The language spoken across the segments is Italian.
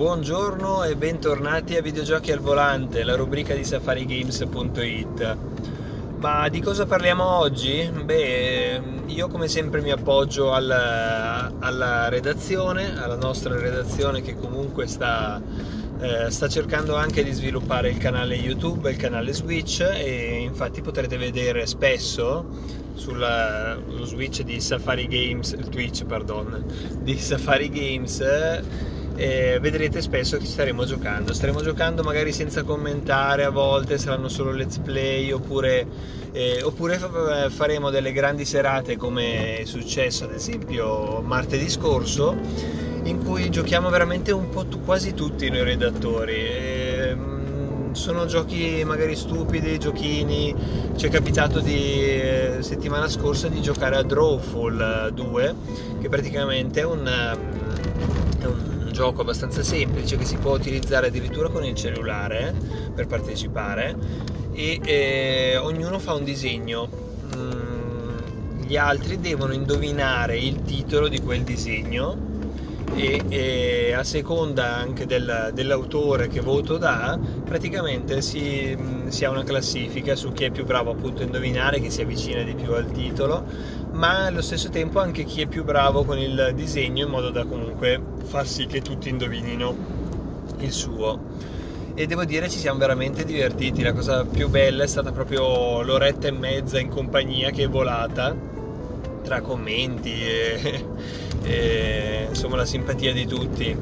buongiorno e bentornati a Videogiochi al Volante, la rubrica di safarigames.it. Ma di cosa parliamo oggi? Beh, io come sempre mi appoggio alla, alla redazione, alla nostra redazione che comunque sta, eh, sta, cercando anche di sviluppare il canale YouTube il canale Switch e infatti potrete vedere spesso sullo Switch di Safari Games, Twitch pardon, di Safari Games eh, vedrete spesso che staremo giocando. Staremo giocando magari senza commentare, a volte saranno solo let's play oppure, eh, oppure faremo delle grandi serate come è successo ad esempio martedì scorso in cui giochiamo veramente un po' t- quasi tutti noi redattori. E, mm, sono giochi magari stupidi, giochini. Ci è capitato di eh, settimana scorsa di giocare a Drawful 2, che praticamente è un, è un gioco abbastanza semplice che si può utilizzare addirittura con il cellulare per partecipare e eh, ognuno fa un disegno. Mm, gli altri devono indovinare il titolo di quel disegno e, e a seconda anche del, dell'autore che voto dà, praticamente si, si, ha una classifica su chi è più bravo appunto a indovinare, chi si avvicina di più al titolo, ma allo stesso tempo anche chi è più bravo con il disegno in modo da comunque far sì che tutti indovinino il suo e devo dire ci siamo veramente divertiti. La cosa più bella è stata proprio l'oretta e mezza in compagnia che è volata tra commenti e, e insomma la simpatia di tutti.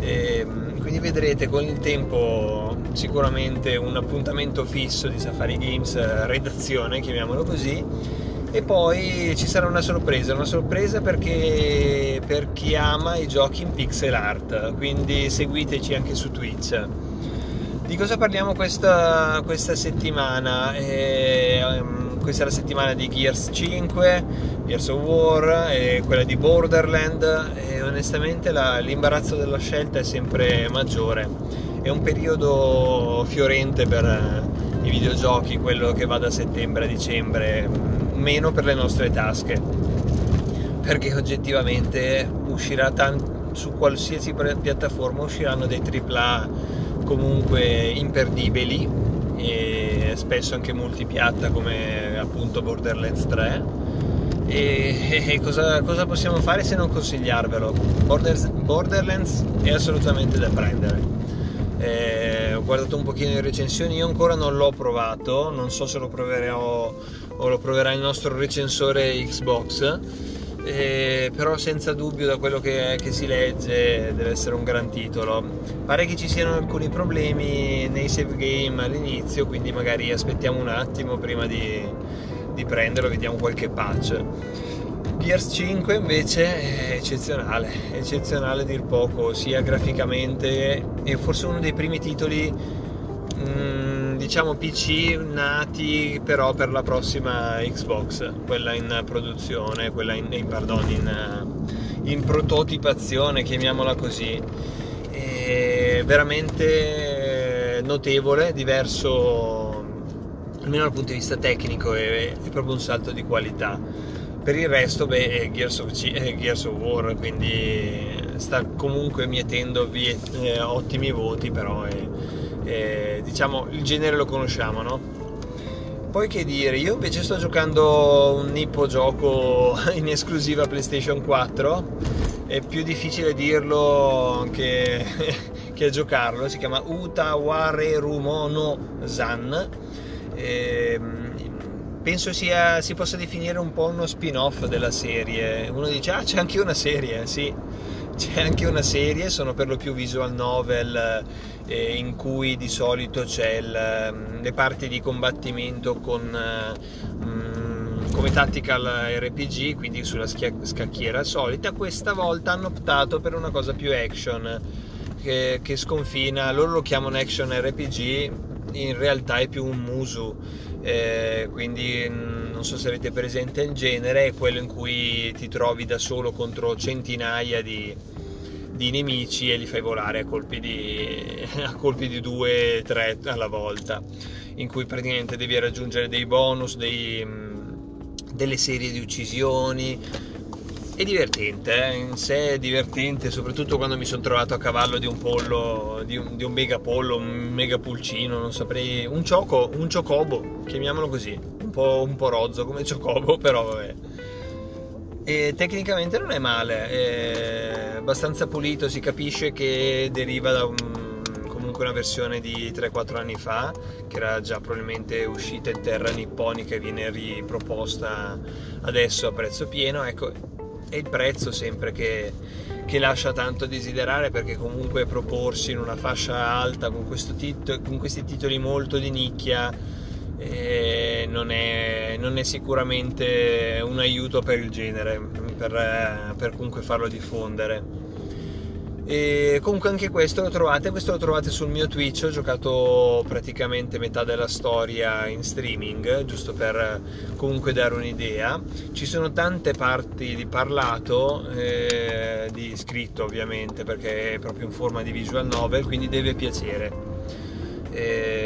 E, quindi vedrete con il tempo sicuramente un appuntamento fisso di Safari Games redazione, chiamiamolo così. E poi ci sarà una sorpresa, una sorpresa perché per chi ama i giochi in pixel art, quindi seguiteci anche su Twitch. Di cosa parliamo questa, questa settimana? Eh, questa è la settimana di Gears 5, Gears of War e quella di Borderland e onestamente la, l'imbarazzo della scelta è sempre maggiore. È un periodo fiorente per i videogiochi, quello che va da settembre a dicembre, meno per le nostre tasche, perché oggettivamente uscirà tant- su qualsiasi piattaforma usciranno dei AAA comunque imperdibili e spesso anche multipiatta come appunto Borderlands 3 e, e cosa, cosa, possiamo fare se non consigliarvelo? Borders, Borderlands è assolutamente da prendere. Eh, ho guardato un pochino le recensioni io ancora non l'ho provato non so se lo proverò o lo proverà il nostro recensore Xbox eh, però senza dubbio da quello che, che, si legge deve essere un gran titolo. Pare che ci siano alcuni problemi nei save game all'inizio, quindi magari aspettiamo un attimo prima di, di prenderlo, vediamo qualche patch. Gears 5 invece è eccezionale, eccezionale a dir poco, sia graficamente e forse uno dei primi titoli mm, diciamo PC nati però per la prossima Xbox, quella in produzione, quella in, in, pardon, in, eh, in prototipazione, chiamiamola così. È veramente notevole, diverso almeno dal punto di vista tecnico, è, è proprio un salto di qualità. Per il resto, beh, è Gears of, C- è Gears of War, quindi sta comunque mietendo eh, ottimi voti, però è, eh, diciamo il genere lo conosciamo, no? Poi che dire, io invece sto giocando un nippo gioco in esclusiva PlayStation 4, è più difficile dirlo che, che giocarlo, si chiama Utaware Rumono Zan. E, penso sia, si possa definire un po' uno spin-off della serie. Uno dice, ah c'è anche una serie, sì c'è anche una serie, sono per lo più visual novel eh, in cui di solito c'è il, mm, le parti di combattimento con, eh, mm, come tactical RPG, quindi sulla schia- scacchiera solita. Questa volta hanno optato per una cosa più action che, che sconfina, loro lo chiamano action RPG, in realtà è più un musu. Eh, quindi mm, non so se avete presente il genere, è quello in cui ti trovi da solo contro centinaia di, di nemici e li fai volare a colpi di, a colpi di due, tre alla volta, in cui praticamente devi raggiungere dei bonus, dei, delle serie di uccisioni. è divertente, eh? in sé è divertente, soprattutto quando mi sono trovato a cavallo di un pollo, di un, di un mega pollo, un mega pulcino, non saprei, un cioco, un ciocobo, chiamiamolo così, po', un po rozzo come ciocobo, però vabbè. E tecnicamente non è male, è abbastanza pulito, si capisce che deriva da un, comunque una versione di 3-4 anni fa, che era già probabilmente uscita in terra nipponica e viene riproposta adesso a prezzo pieno. Ecco, è il prezzo sempre che, che, lascia tanto a desiderare perché comunque proporsi in una fascia alta con, titolo, con questi titoli molto di nicchia non, è, non, è, sicuramente un aiuto per il genere, per, per comunque farlo diffondere. E comunque anche questo lo trovate, questo lo trovate sul mio Twitch, ho giocato praticamente metà della storia in streaming, giusto per comunque dare un'idea. Ci sono tante parti di parlato, eh, di scritto ovviamente, perché è proprio in forma di visual novel, quindi deve piacere. E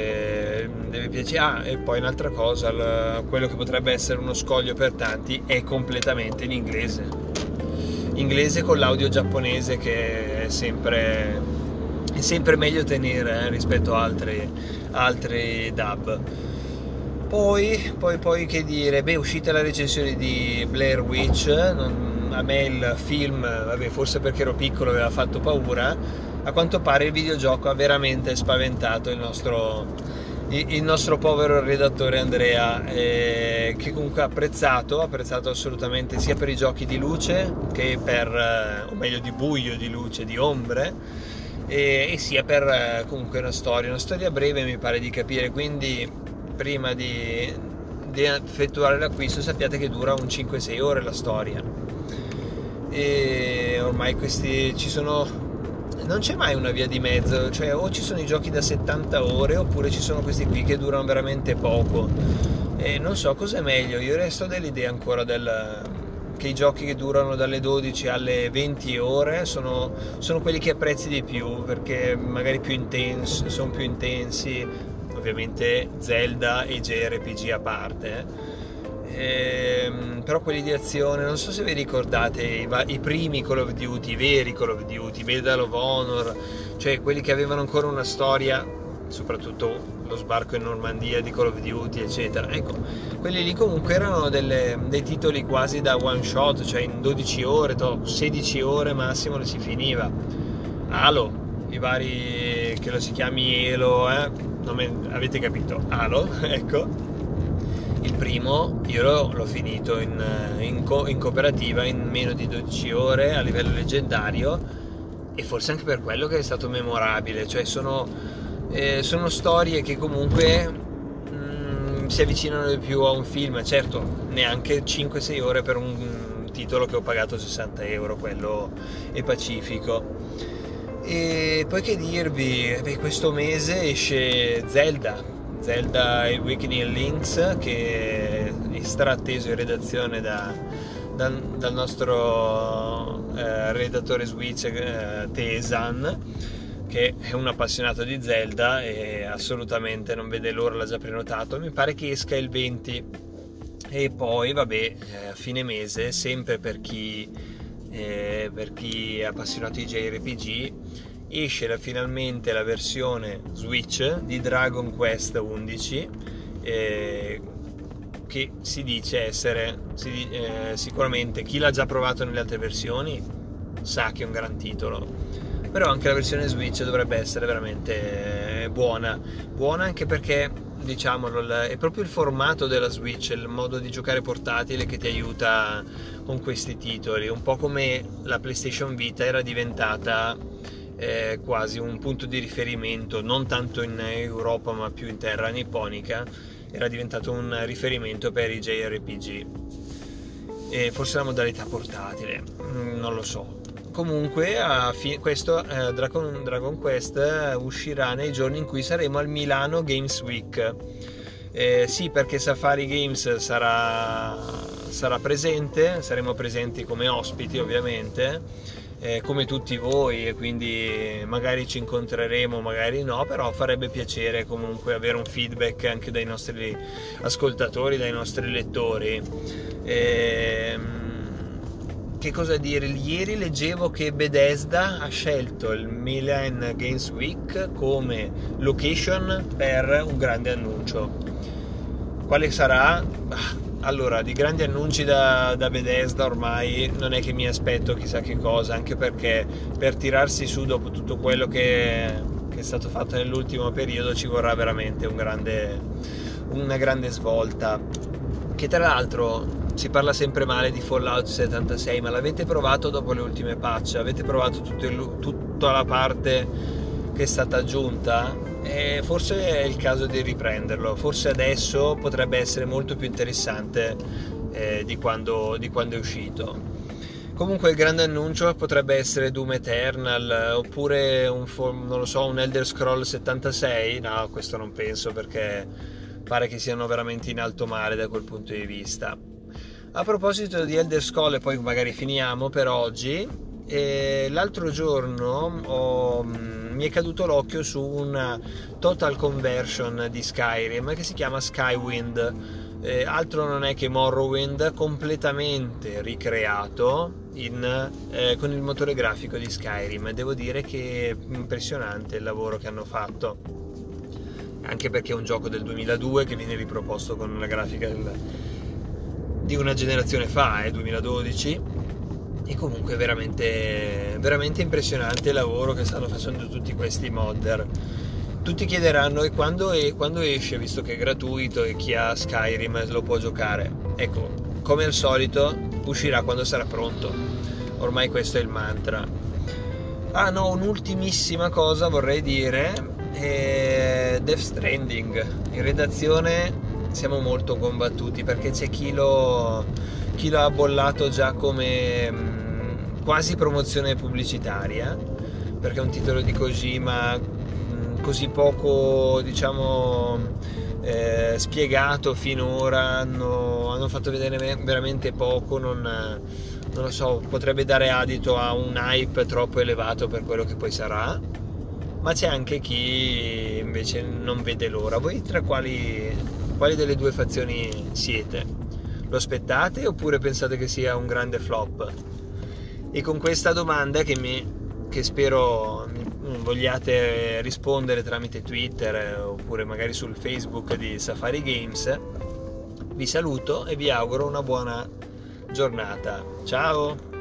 deve piacere. Ah, e poi un'altra cosa, quello che potrebbe essere uno scoglio per tanti è completamente in inglese inglese con l'audio giapponese che è sempre, è sempre meglio tenere eh, rispetto a altri, altri dub. Poi, poi, poi, che dire, beh, uscita la recensione di Blair Witch, non, a me il film, vabbè, forse perché ero piccolo aveva fatto paura, a quanto pare il videogioco ha veramente spaventato il nostro, il nostro povero redattore Andrea eh, che comunque ha apprezzato, apprezzato assolutamente sia per i giochi di luce che per, eh, o meglio di buio, di luce, di ombre e, e sia per eh, comunque una storia, una storia breve mi pare di capire, quindi prima di, di effettuare l'acquisto sappiate che dura un 5-6 ore la storia. E ormai questi ci sono non c'è mai una via di mezzo, cioè o ci sono i giochi da 70 ore oppure ci sono questi qui che durano veramente poco. E non so cos'è meglio, io resto dell'idea ancora del, che i giochi che durano dalle 12 alle 20 ore sono, sono quelli che apprezzi di più perché magari più intensi, sono più intensi, ovviamente Zelda e JRPG a parte. Eh ehm, però quelli di azione, non so se vi ricordate i, i, primi Call of Duty, i veri Call of Duty, Medal of Honor, cioè quelli che avevano ancora una storia, soprattutto lo sbarco in Normandia di Call of Duty, eccetera. Ecco, quelli lì comunque erano delle, dei titoli quasi da one shot, cioè in 12 ore, 16 ore massimo le si finiva. Halo, i vari che lo si chiami Elo, eh? Me, avete capito? Halo, ecco il primo io l'ho, finito in, in, co- in, cooperativa in meno di 12 ore a livello leggendario e forse anche per quello che è stato memorabile, cioè sono, eh, sono storie che comunque mh, mm, si avvicinano di più a un film, certo neanche 5-6 ore per un titolo che ho pagato 60 euro, quello è pacifico. E poi che dirvi, beh, questo mese esce Zelda, Zelda Awakening Links che è straatteso in redazione da, da, dal nostro eh, redattore Switch eh, Tesan che è un appassionato di Zelda e assolutamente non vede l'ora, l'ha già prenotato. Mi pare che esca il 20 e poi vabbè eh, a fine mese sempre per chi, eh, per chi è appassionato di JRPG esce finalmente la versione Switch di Dragon Quest 11 eh, che si dice essere si, eh, sicuramente chi l'ha già provato nelle altre versioni sa che è un gran titolo. Però anche la versione Switch dovrebbe essere veramente eh, buona. Buona anche perché diciamolo è proprio il formato della Switch il modo di giocare portatile che ti aiuta con questi titoli. Un po' come la PlayStation Vita era diventata eh, quasi un punto di riferimento, non tanto in Europa ma più in terra nipponica, era diventato un riferimento per i JRPG. E forse la modalità portatile, mm, non lo so. Comunque, fi- questo eh, Dragon, Dragon, Quest uscirà nei giorni in cui saremo al Milano Games Week. Eh, sì, perché Safari Games sarà, sarà presente, saremo presenti come ospiti ovviamente eh, come tutti voi e quindi magari ci incontreremo, magari no, però farebbe piacere comunque avere un feedback anche dai nostri ascoltatori, dai nostri lettori. Ehm, che cosa dire? Ieri leggevo che Bethesda ha scelto il Milan Games Week come location per un grande annuncio. Quale sarà? Allora, di grandi annunci da, da, Bethesda ormai non è che mi aspetto chissà che cosa, anche perché per tirarsi su dopo tutto quello che, che è stato fatto nell'ultimo periodo ci vorrà veramente un grande, una grande svolta. Che tra l'altro si parla sempre male di Fallout 76, ma l'avete provato dopo le ultime patch? Avete provato il, tutta la parte che è stata aggiunta? E forse è il caso di riprenderlo, forse adesso potrebbe essere molto più interessante eh, di, quando, di quando è uscito. Comunque il grande annuncio potrebbe essere Doom Eternal oppure un, so, un Elder Scroll 76, no questo non penso perché pare che siano veramente in alto mare da quel punto di vista. A proposito di Elder Scroll, e poi magari finiamo per oggi, eh, l'altro giorno ho, mm, mi è caduto l'occhio su una total conversion di Skyrim che si chiama Skywind. Eh, altro non è che Morrowind completamente ricreato in, eh, con il motore grafico di Skyrim. Devo dire che è impressionante il lavoro che hanno fatto. Anche perché è un gioco del 2002 che viene riproposto con la grafica del, di una generazione fa, eh, 2012 e comunque veramente, veramente impressionante il lavoro che stanno facendo tutti questi modder. Tutti chiederanno e quando, e quando, esce visto che è gratuito e chi ha Skyrim lo può giocare? Ecco come al solito uscirà quando sarà pronto. Ormai questo è il mantra. Ah no un'ultimissima cosa vorrei dire è Death Stranding. In redazione siamo molto combattuti perché c'è chi lo, chi lo ha bollato già come quasi promozione pubblicitaria perché un titolo di Kojima mh, così poco diciamo eh, spiegato finora hanno, hanno, fatto vedere veramente poco non, non lo so potrebbe dare adito a un hype troppo elevato per quello che poi sarà ma c'è anche chi invece non vede l'ora voi tra quali quali delle due fazioni siete? Lo aspettate oppure pensate che sia un grande flop? E con questa domanda che, mi, che spero vogliate rispondere tramite Twitter oppure magari sul Facebook di Safari Games, vi saluto e vi auguro una buona giornata. Ciao!